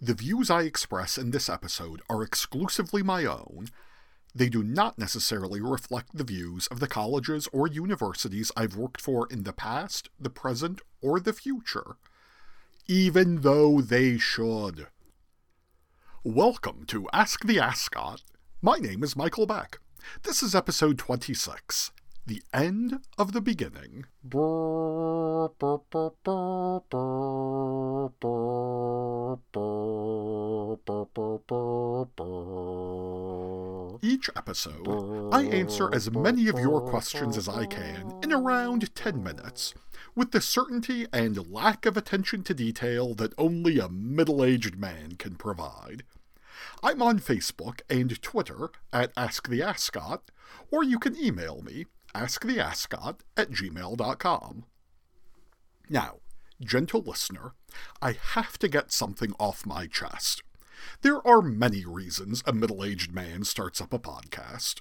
The views I express in this episode are exclusively my own. They do not necessarily reflect the views of the colleges or universities I've worked for in the past, the present, or the future. Even though they should. Welcome to Ask the Ascot. My name is Michael Beck. This is episode 26 The End of the Beginning. Each episode, I answer as many of your questions as I can in around 10 minutes, with the certainty and lack of attention to detail that only a middle aged man can provide. I'm on Facebook and Twitter at Ask the Ascot, or you can email me, asktheascot at gmail.com. Now, gentle listener, I have to get something off my chest. There are many reasons a middle aged man starts up a podcast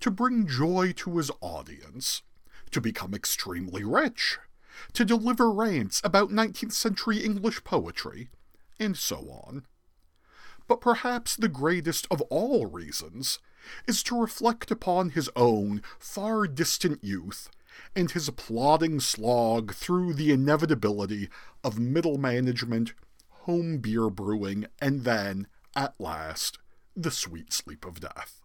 to bring joy to his audience, to become extremely rich, to deliver rants about 19th century English poetry, and so on. But perhaps the greatest of all reasons is to reflect upon his own far distant youth and his plodding slog through the inevitability of middle management, home beer brewing, and then, at last, the sweet sleep of death.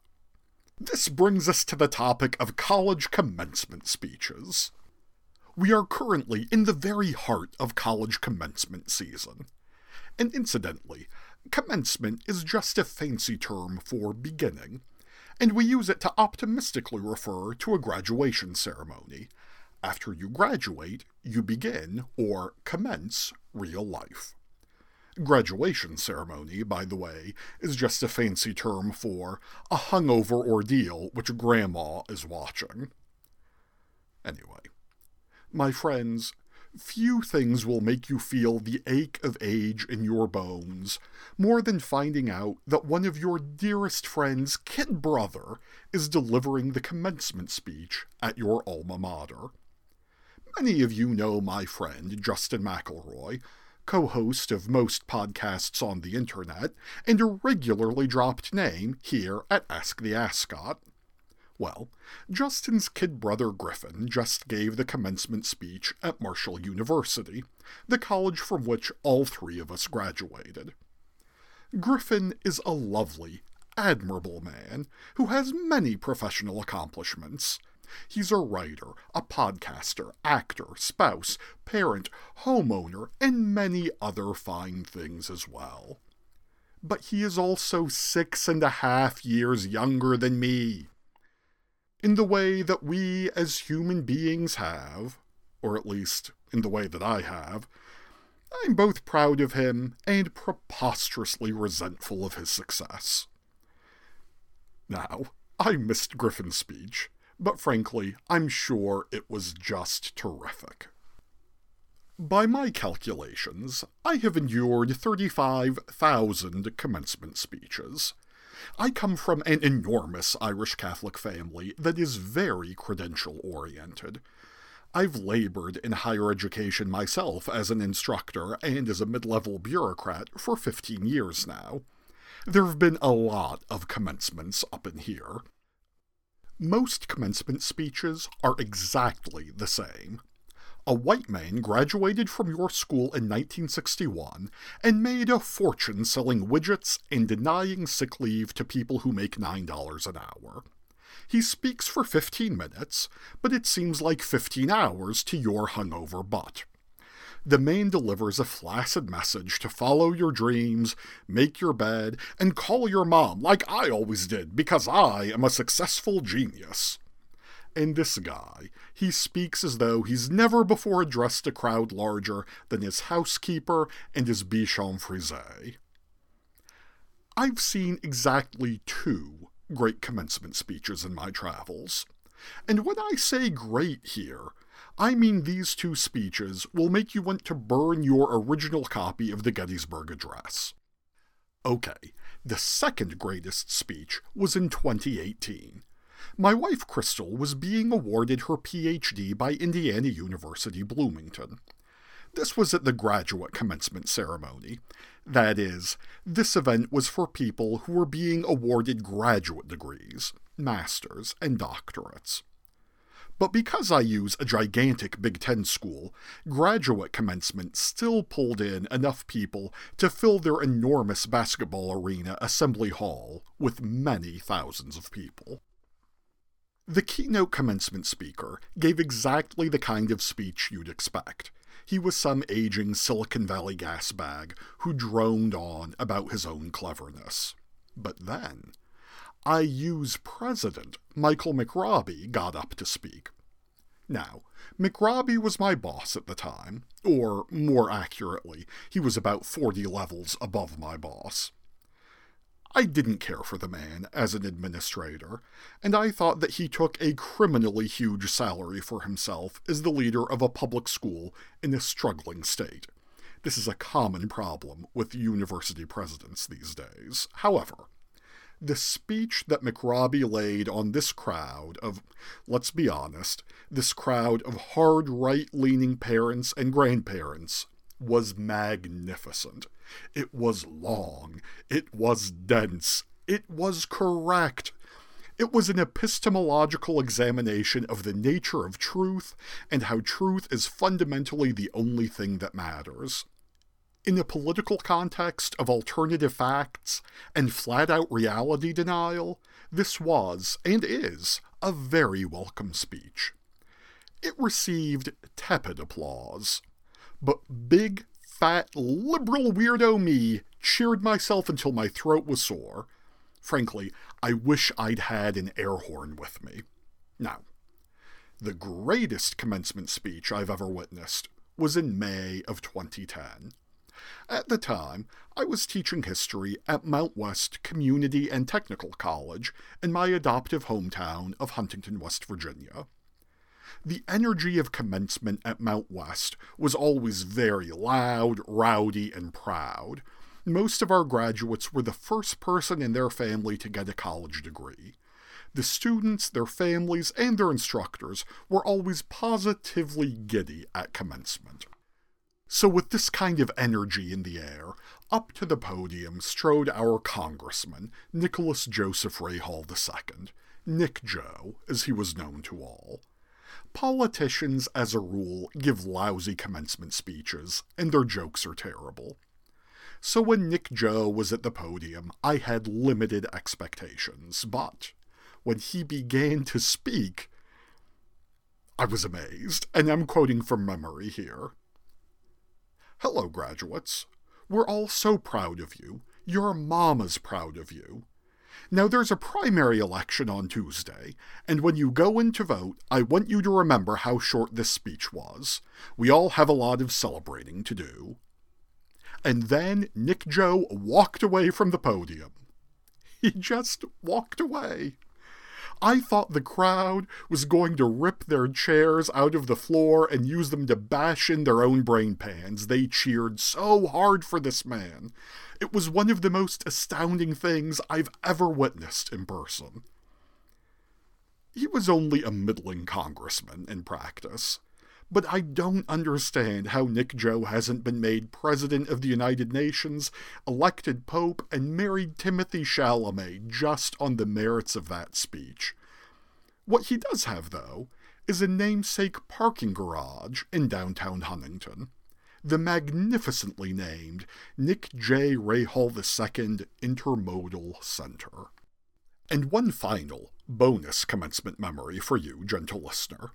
This brings us to the topic of college commencement speeches. We are currently in the very heart of college commencement season. And incidentally, commencement is just a fancy term for beginning, and we use it to optimistically refer to a graduation ceremony. After you graduate, you begin, or commence, real life. Graduation ceremony, by the way, is just a fancy term for a hungover ordeal which grandma is watching. Anyway, my friends, few things will make you feel the ache of age in your bones more than finding out that one of your dearest friend's kid brother is delivering the commencement speech at your alma mater. Many of you know my friend Justin McElroy, co host of most podcasts on the internet, and a regularly dropped name here at Ask the Ascot. Well, Justin's kid brother Griffin just gave the commencement speech at Marshall University, the college from which all three of us graduated. Griffin is a lovely, admirable man who has many professional accomplishments. He's a writer, a podcaster, actor, spouse, parent, homeowner, and many other fine things as well. But he is also six and a half years younger than me in the way that we as human beings have, or at least in the way that I have, I'm both proud of him and preposterously resentful of his success. Now, I missed Griffin's speech, but frankly, I'm sure it was just terrific. By my calculations, I have endured 35,000 commencement speeches. I come from an enormous Irish Catholic family that is very credential oriented. I've labored in higher education myself as an instructor and as a mid level bureaucrat for 15 years now. There have been a lot of commencements up in here. Most commencement speeches are exactly the same a white man graduated from your school in 1961 and made a fortune selling widgets and denying sick leave to people who make $9 an hour. He speaks for 15 minutes, but it seems like 15 hours to your hungover butt. The man delivers a flaccid message to follow your dreams, make your bed, and call your mom like I always did because I am a successful genius. And this guy, he speaks as though he's never before addressed a crowd larger than his housekeeper and his bichon frise. I've seen exactly two great commencement speeches in my travels. And when I say great here, I mean these two speeches will make you want to burn your original copy of the Gettysburg Address. Okay, the second greatest speech was in 2018 my wife Crystal was being awarded her PhD by Indiana University Bloomington. This was at the graduate commencement ceremony. That is, this event was for people who were being awarded graduate degrees, masters, and doctorates. But because IU's a gigantic Big Ten school, graduate commencement still pulled in enough people to fill their enormous basketball arena assembly hall with many thousands of people. The keynote commencement speaker gave exactly the kind of speech you'd expect. He was some aging Silicon Valley gas bag who droned on about his own cleverness. But then, IU's president, Michael McRobbie, got up to speak. Now, McRobbie was my boss at the time, or more accurately, he was about 40 levels above my boss. I didn't care for the man as an administrator, and I thought that he took a criminally huge salary for himself as the leader of a public school in a struggling state. This is a common problem with university presidents these days. However, the speech that McRobbie laid on this crowd of, let's be honest, this crowd of hard right leaning parents and grandparents was magnificent. It was long. It was dense. It was correct. It was an epistemological examination of the nature of truth and how truth is fundamentally the only thing that matters. In a political context of alternative facts and flat out reality denial, this was, and is, a very welcome speech. It received tepid applause, but big, fat, liberal weirdo me cheered myself until my throat was sore. Frankly, I wish I'd had an air horn with me. Now, the greatest commencement speech I've ever witnessed was in May of 2010. At the time, I was teaching history at Mountwest Community and Technical College in my adoptive hometown of Huntington, West Virginia. The energy of commencement at Mountwest was always very loud, rowdy, and proud. Most of our graduates were the first person in their family to get a college degree. The students, their families, and their instructors were always positively giddy at commencement. So, with this kind of energy in the air, up to the podium strode our congressman, Nicholas Joseph Rahall II, Nick Joe, as he was known to all. Politicians, as a rule, give lousy commencement speeches, and their jokes are terrible. So when Nick Joe was at the podium, I had limited expectations, but when he began to speak, I was amazed, and I'm quoting from memory here. Hello, graduates. We're all so proud of you. Your mama's proud of you. Now, there's a primary election on Tuesday, and when you go in to vote, I want you to remember how short this speech was. We all have a lot of celebrating to do. And then Nick Joe walked away from the podium. He just walked away. I thought the crowd was going to rip their chairs out of the floor and use them to bash in their own brain pans. They cheered so hard for this man. It was one of the most astounding things I've ever witnessed in person. He was only a middling congressman in practice. But I don't understand how Nick Joe hasn't been made President of the United Nations, elected Pope, and married Timothy Chalamet just on the merits of that speech. What he does have, though, is a namesake parking garage in downtown Huntington. The magnificently named Nick J. Rahall II Intermodal Center. And one final, bonus commencement memory for you, gentle listener.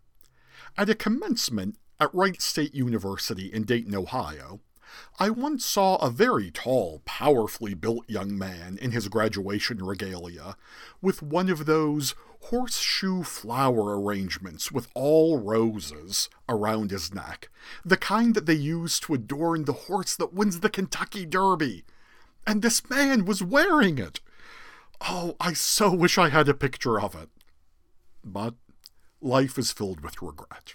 At a commencement at Wright State University in Dayton, Ohio, I once saw a very tall, powerfully built young man in his graduation regalia with one of those horseshoe flower arrangements with all roses around his neck, the kind that they use to adorn the horse that wins the Kentucky Derby. And this man was wearing it. Oh, I so wish I had a picture of it. But life is filled with regret.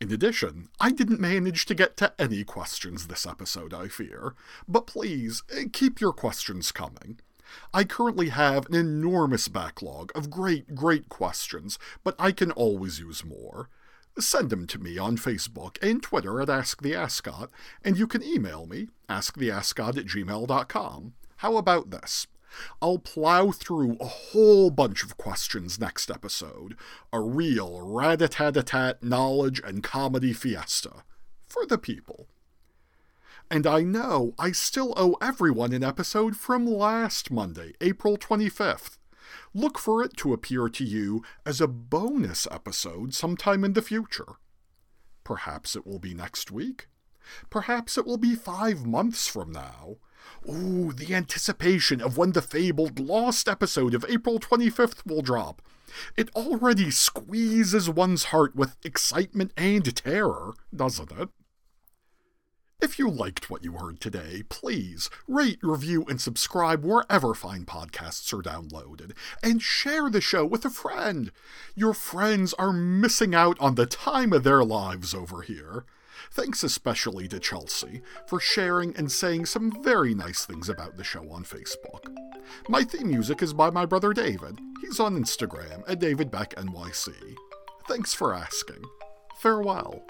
In addition, I didn't manage to get to any questions this episode, I fear, but please eh, keep your questions coming. I currently have an enormous backlog of great, great questions, but I can always use more. send them to me on Facebook and Twitter at Ask the Ascot, and you can email me, asktheascot at gmail.com. How about this? I'll plow through a whole bunch of questions next episode, a real rat-a-tat-a-tat knowledge and comedy fiesta for the people. And I know I still owe everyone an episode from last Monday, April 25th. Look for it to appear to you as a bonus episode sometime in the future. Perhaps it will be next week. Perhaps it will be five months from now. Ooh, the anticipation of when the fabled lost episode of April 25th will drop. It already squeezes one's heart with excitement and terror, doesn't it? If you liked what you heard today, please rate, review, and subscribe wherever fine podcasts are downloaded, and share the show with a friend. Your friends are missing out on the time of their lives over here. Thanks especially to Chelsea for sharing and saying some very nice things about the show on Facebook. My theme music is by my brother David. He's on Instagram at DavidBeckNYC. Thanks for asking. Farewell.